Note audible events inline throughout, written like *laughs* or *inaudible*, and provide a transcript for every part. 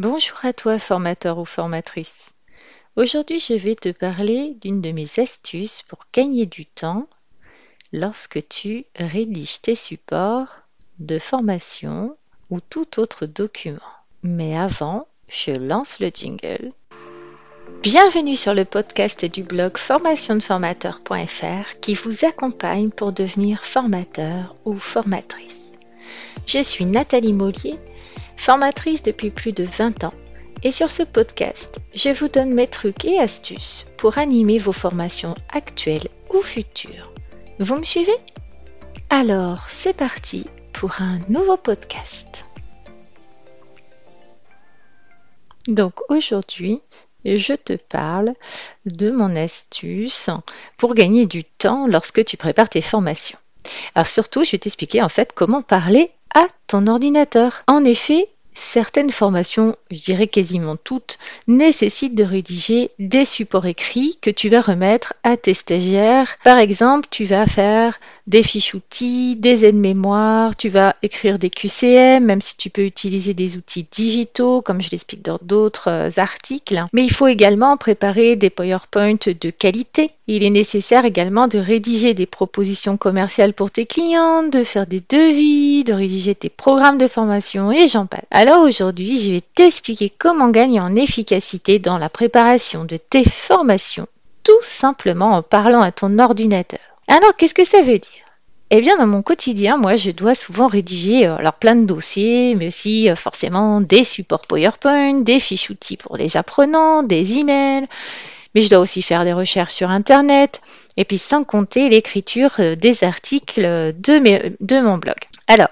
Bonjour à toi formateur ou formatrice. Aujourd'hui je vais te parler d'une de mes astuces pour gagner du temps lorsque tu rédiges tes supports de formation ou tout autre document. Mais avant, je lance le jingle. Bienvenue sur le podcast du blog formationdeformateur.fr qui vous accompagne pour devenir formateur ou formatrice. Je suis Nathalie Mollier formatrice depuis plus de 20 ans. Et sur ce podcast, je vous donne mes trucs et astuces pour animer vos formations actuelles ou futures. Vous me suivez? Alors, c'est parti pour un nouveau podcast. Donc aujourd'hui, je te parle de mon astuce pour gagner du temps lorsque tu prépares tes formations. Alors surtout, je vais t'expliquer en fait comment parler à ton ordinateur. En effet, certaines formations, je dirais quasiment toutes, nécessitent de rédiger des supports écrits que tu vas remettre à tes stagiaires. Par exemple, tu vas faire des fiches outils, des aides-mémoire, tu vas écrire des QCM, même si tu peux utiliser des outils digitaux, comme je l'explique dans d'autres euh, articles. Mais il faut également préparer des PowerPoint de qualité. Il est nécessaire également de rédiger des propositions commerciales pour tes clients, de faire des devis, de rédiger tes programmes de formation et j'en passe. Alors aujourd'hui, je vais t'expliquer comment gagner en efficacité dans la préparation de tes formations, tout simplement en parlant à ton ordinateur. Alors, qu'est-ce que ça veut dire? Eh bien, dans mon quotidien, moi, je dois souvent rédiger euh, alors plein de dossiers, mais aussi euh, forcément des supports PowerPoint, des fiches outils pour les apprenants, des emails. Mais je dois aussi faire des recherches sur Internet, et puis sans compter l'écriture euh, des articles de, de mon blog. Alors,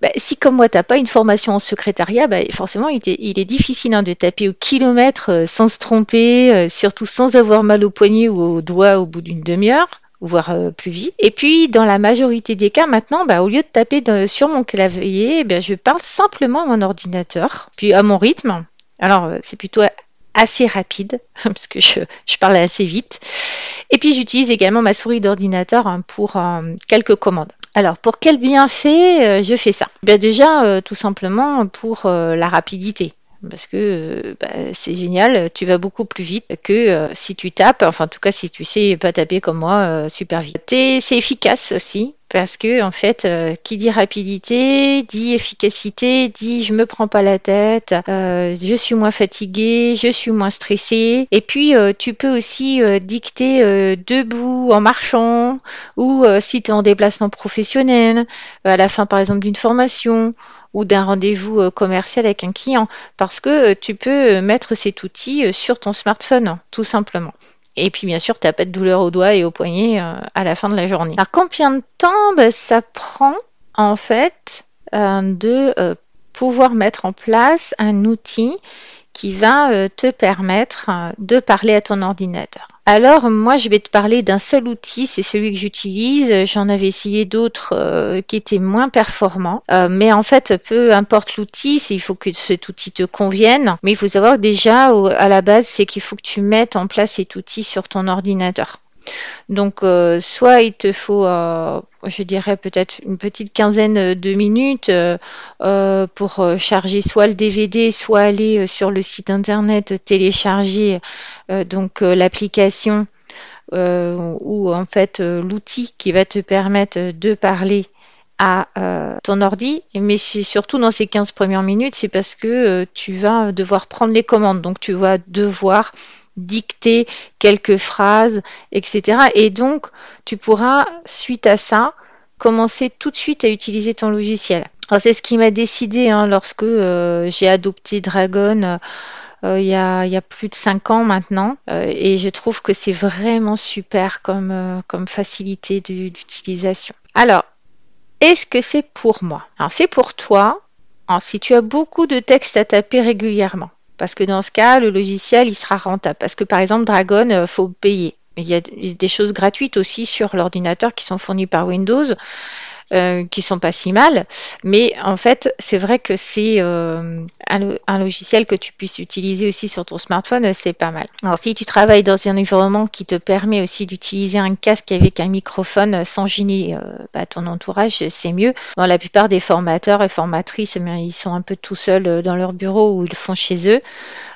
bah, si comme moi, tu n'as pas une formation en secrétariat, bah, forcément, il est, difficile hein, de taper au kilomètre sans se tromper, surtout sans avoir mal au poignet ou au doigt au bout d'une demi-heure voire euh, plus vite. Et puis, dans la majorité des cas, maintenant, bah, au lieu de taper sur mon clavier, eh je parle simplement à mon ordinateur, puis à mon rythme. Alors, euh, c'est plutôt assez rapide, *laughs* parce que je, parle assez vite. Et puis, j'utilise également ma souris d'ordinateur hein, pour euh, quelques commandes. Alors, pour quel bienfait je fais ça? Bien Déjà, tout simplement pour la rapidité parce que euh, bah, c'est génial, tu vas beaucoup plus vite que euh, si tu tapes, enfin en tout cas si tu sais pas taper comme moi euh, super vite. C'est efficace aussi parce que en fait, qui dit rapidité dit efficacité, dit je me prends pas la tête, je suis moins fatiguée, je suis moins stressée. Et puis tu peux aussi dicter debout en marchant ou si tu es en déplacement professionnel, à la fin par exemple d'une formation ou d'un rendez-vous euh, commercial avec un client parce que euh, tu peux euh, mettre cet outil sur ton smartphone, tout simplement. Et puis bien sûr, tu n'as pas de douleur au doigt et au poignet à la fin de la journée. Alors combien de temps ben, ça prend en fait de pouvoir mettre en place un outil qui va te permettre de parler à ton ordinateur? Alors moi je vais te parler d'un seul outil, c'est celui que j'utilise. J'en avais essayé d'autres euh, qui étaient moins performants. Euh, mais en fait, peu importe l'outil, il faut que cet outil te convienne. Mais il faut savoir déjà à la base, c'est qu'il faut que tu mettes en place cet outil sur ton ordinateur. Donc, euh, soit il te faut, euh, je dirais peut-être une petite quinzaine de minutes euh, pour charger soit le DVD, soit aller sur le site internet télécharger donc l'application ou en fait l'outil qui va te permettre de parler à ton ordi, mais surtout dans ces 15 premières minutes, c'est parce que tu vas devoir prendre les commandes. Donc tu vas devoir dicter quelques phrases, etc. Et donc, tu pourras, suite à ça, commencer tout de suite à utiliser ton logiciel. C'est ce qui m'a décidé hein, lorsque euh, j'ai adopté Dragon. Euh, il, y a, plus de 5 ans maintenant euh, et je trouve que c'est vraiment super comme, facilité d'utilisation. Alors, est-ce que c'est pour moi? Alors c'est pour toi si tu as beaucoup de textes à taper régulièrement. Parce que dans ce cas, le logiciel, il sera rentable. Parce que par exemple, Dragon, il euh, faut payer. Il y a des choses gratuites aussi sur l'ordinateur qui sont fournies par Windows. Euh, qui sont pas si mal. Mais en fait, c'est vrai que c'est euh, un, logiciel que tu puisses utiliser aussi sur ton smartphone, c'est pas mal. Alors si tu travailles dans un environnement qui te permet aussi d'utiliser un casque avec un microphone sans gêner bah, ton entourage, c'est mieux. la plupart des formateurs et formatrices, eh ils sont un peu tout seuls dans leur bureau ou ils font chez eux.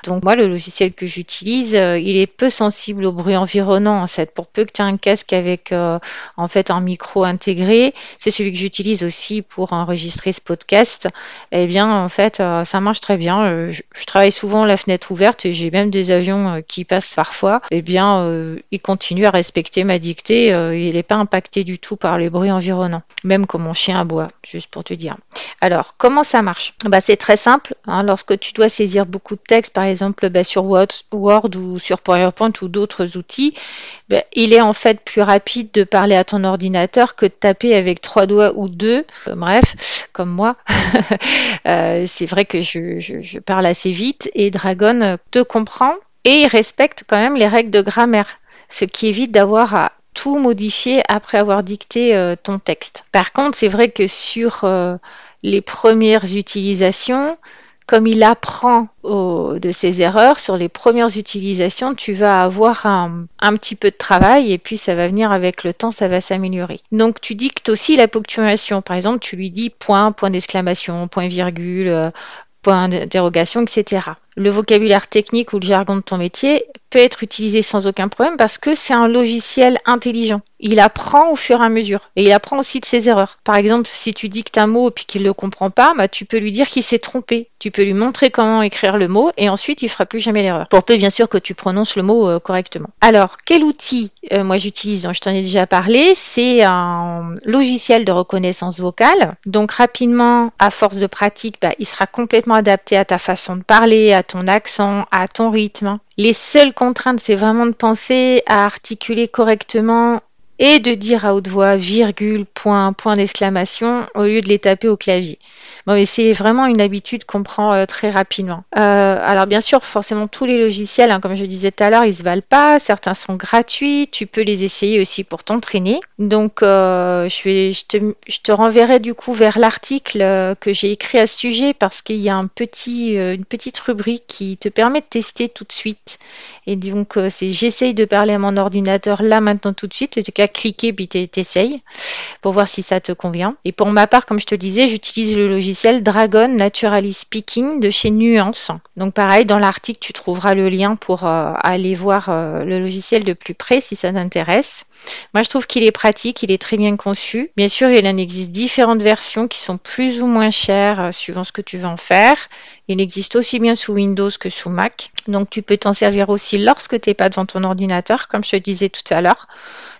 Donc moi, le logiciel que j'utilise, il est peu sensible au bruit environnant en fait. Pour peu que tu aies un casque avec en fait un micro intégré, c'est celui que j'utilise aussi pour enregistrer ce podcast. Eh bien, en fait, euh, ça marche très bien. Euh, je, travaille souvent la fenêtre ouverte et j'ai même des avions euh, qui passent parfois. Eh bien, il continue à respecter ma dictée. il n'est pas impacté du tout par les bruits environnants, même comme mon chien aboie, juste pour te dire. Alors, comment ça marche? Bah, C'est très simple. Hein. lorsque tu dois saisir beaucoup de texte, par exemple bah, sur Word ou sur PowerPoint ou d'autres outils, bah, il est en fait plus rapide de parler à ton ordinateur que de taper avec trois doigts ou deux. Euh, bref, comme moi, *laughs* euh, c'est vrai que je, parle assez vite et Dragon te comprend et respecte quand même les règles de grammaire, ce qui évite d'avoir à tout modifier après avoir dicté euh, ton texte. Par contre, c'est vrai que sur les premières utilisations, comme il apprend de ses erreurs sur les premières utilisations, tu vas avoir un, petit peu de travail et puis ça va venir avec le temps, ça va s'améliorer. Donc tu dictes aussi la ponctuation. Par exemple, tu lui dis point, point d'exclamation, point virgule, euh, point d'interrogation, etc. Le vocabulaire technique ou le jargon de ton métier peut être utilisé sans aucun problème parce que c'est un logiciel intelligent. Il apprend au fur et à mesure et il apprend aussi de ses erreurs. Par exemple, si tu dictes un mot et puis qu'il ne le comprend pas, bah, tu peux lui dire qu'il s'est trompé. Tu peux lui montrer comment écrire le mot et ensuite il fera plus jamais l'erreur. Pour peu bien sûr que tu prononces le mot euh, correctement. Alors, quel outil euh, moi j'utilise dont je t'en ai déjà parlé? C'est un logiciel de reconnaissance vocale. Donc rapidement, à force de pratique, bah, il sera complètement adapté à ta façon de parler, à ton accent, à ton rythme. Les seules contraintes, c'est vraiment de penser à articuler correctement et de dire à haute voix virgule, point, point d'exclamation au lieu de les taper au clavier. Bon, c'est vraiment une habitude qu'on prend euh, très rapidement. Euh, alors bien sûr, forcément tous les logiciels, hein, comme je disais tout à l'heure, ils se valent pas. Certains sont gratuits. Tu peux les essayer aussi pour t'entraîner. Donc euh, je, vais, je, te, je te renverrai du coup vers l'article que j'ai écrit à ce sujet parce qu'il y a un petit, une petite rubrique qui te permet de tester tout de suite. Et donc c'est j'essaye de parler à mon ordinateur là maintenant tout de suite. Tu as cliquer puis t'essayes pour voir si ça te convient. Et pour ma part, comme je te disais, j'utilise le logiciel Dragon Naturally Speaking de chez Nuance. Donc pareil, dans l'article, tu trouveras le lien pour euh, aller voir euh, le logiciel de plus près si ça t'intéresse. Moi, je trouve qu'il est pratique, il est très bien conçu. Bien sûr, il en existe différentes versions qui sont plus ou moins chères euh, suivant ce que tu veux en faire. Il existe aussi bien sous Windows que sous Mac. Donc, tu peux t'en servir aussi lorsque tu n'es pas devant ton ordinateur, comme je te disais tout à l'heure.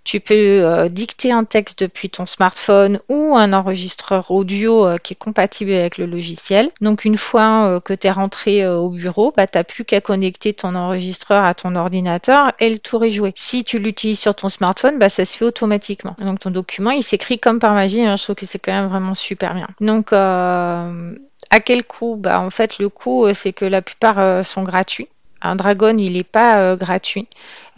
Tu peux euh, dicter un texte depuis ton smartphone ou un enregistreur audio euh, qui est compatible avec le logiciel. Donc une fois euh, que tu es rentré au bureau, bah, tu n'as plus qu'à connecter ton enregistreur à ton ordinateur et le tour est joué. Si tu l'utilises sur ton smartphone, bah, ça se fait automatiquement. Donc ton document, il s'écrit comme par magie. Hein. je trouve que c'est quand même vraiment super bien. Donc à quel coût? Bah, En fait, le coût, c'est que la plupart sont gratuits. Un Dragon, il n'est pas gratuit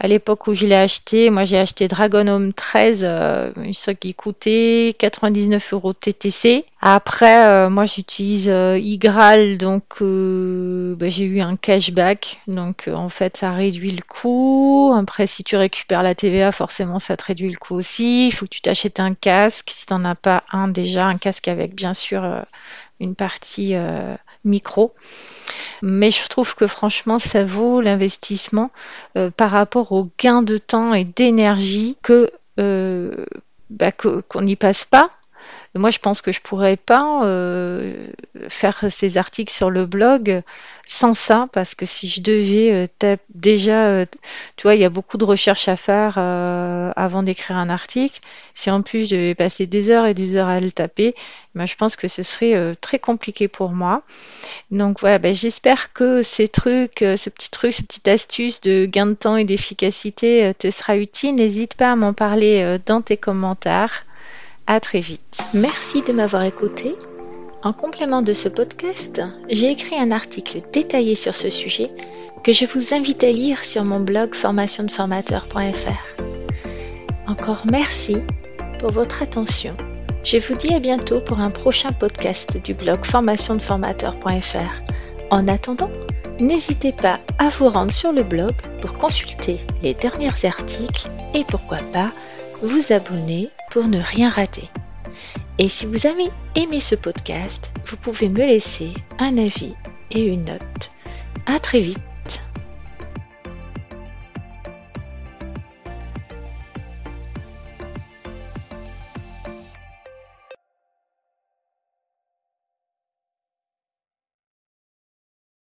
à l'époque où je l'ai acheté, moi j'ai acheté Dragon Home 13, euh, qui coûtait 99 euros TTC. Après, euh, moi j'utilise euh, Igral, donc euh, bah, j'ai eu un cashback, donc en fait ça réduit le coût. Après, si tu récupères la TVA, forcément ça te réduit le coût aussi. Il faut que tu t'achètes un casque, si tu n'en as pas un déjà, un casque avec bien sûr une partie micro. Mais je trouve que franchement, ça vaut l'investissement euh, par rapport au gain de temps et d'énergie que euh, bah, qu'on n'y passe pas moi, je pense que je pourrais pas euh, faire ces articles sur le blog sans ça, parce que si je devais euh, déjà, euh, tu vois, il y a beaucoup de recherches à faire avant d'écrire un article. Si en plus je devais passer des heures et des heures à le taper, ben, je pense que ce serait très compliqué pour moi. Donc voilà, ben, j'espère que ces trucs, ce petit truc, cette petite astuce de gain de temps et d'efficacité te sera utile. N'hésite pas à m'en parler dans tes commentaires. À très vite. Merci de m'avoir écouté. En complément de ce podcast, j'ai écrit un article détaillé sur ce sujet que je vous invite à lire sur mon blog formationdeformateur.fr. Encore merci pour votre attention Je vous dis à bientôt pour un prochain podcast du blog formationdeformateur.fr. En attendant, n'hésitez pas à vous rendre sur le blog pour consulter les derniers articles et pourquoi pas vous abonner pour ne rien rater. Et si vous avez aimé ce podcast, vous pouvez me laisser un avis et une note. À très vite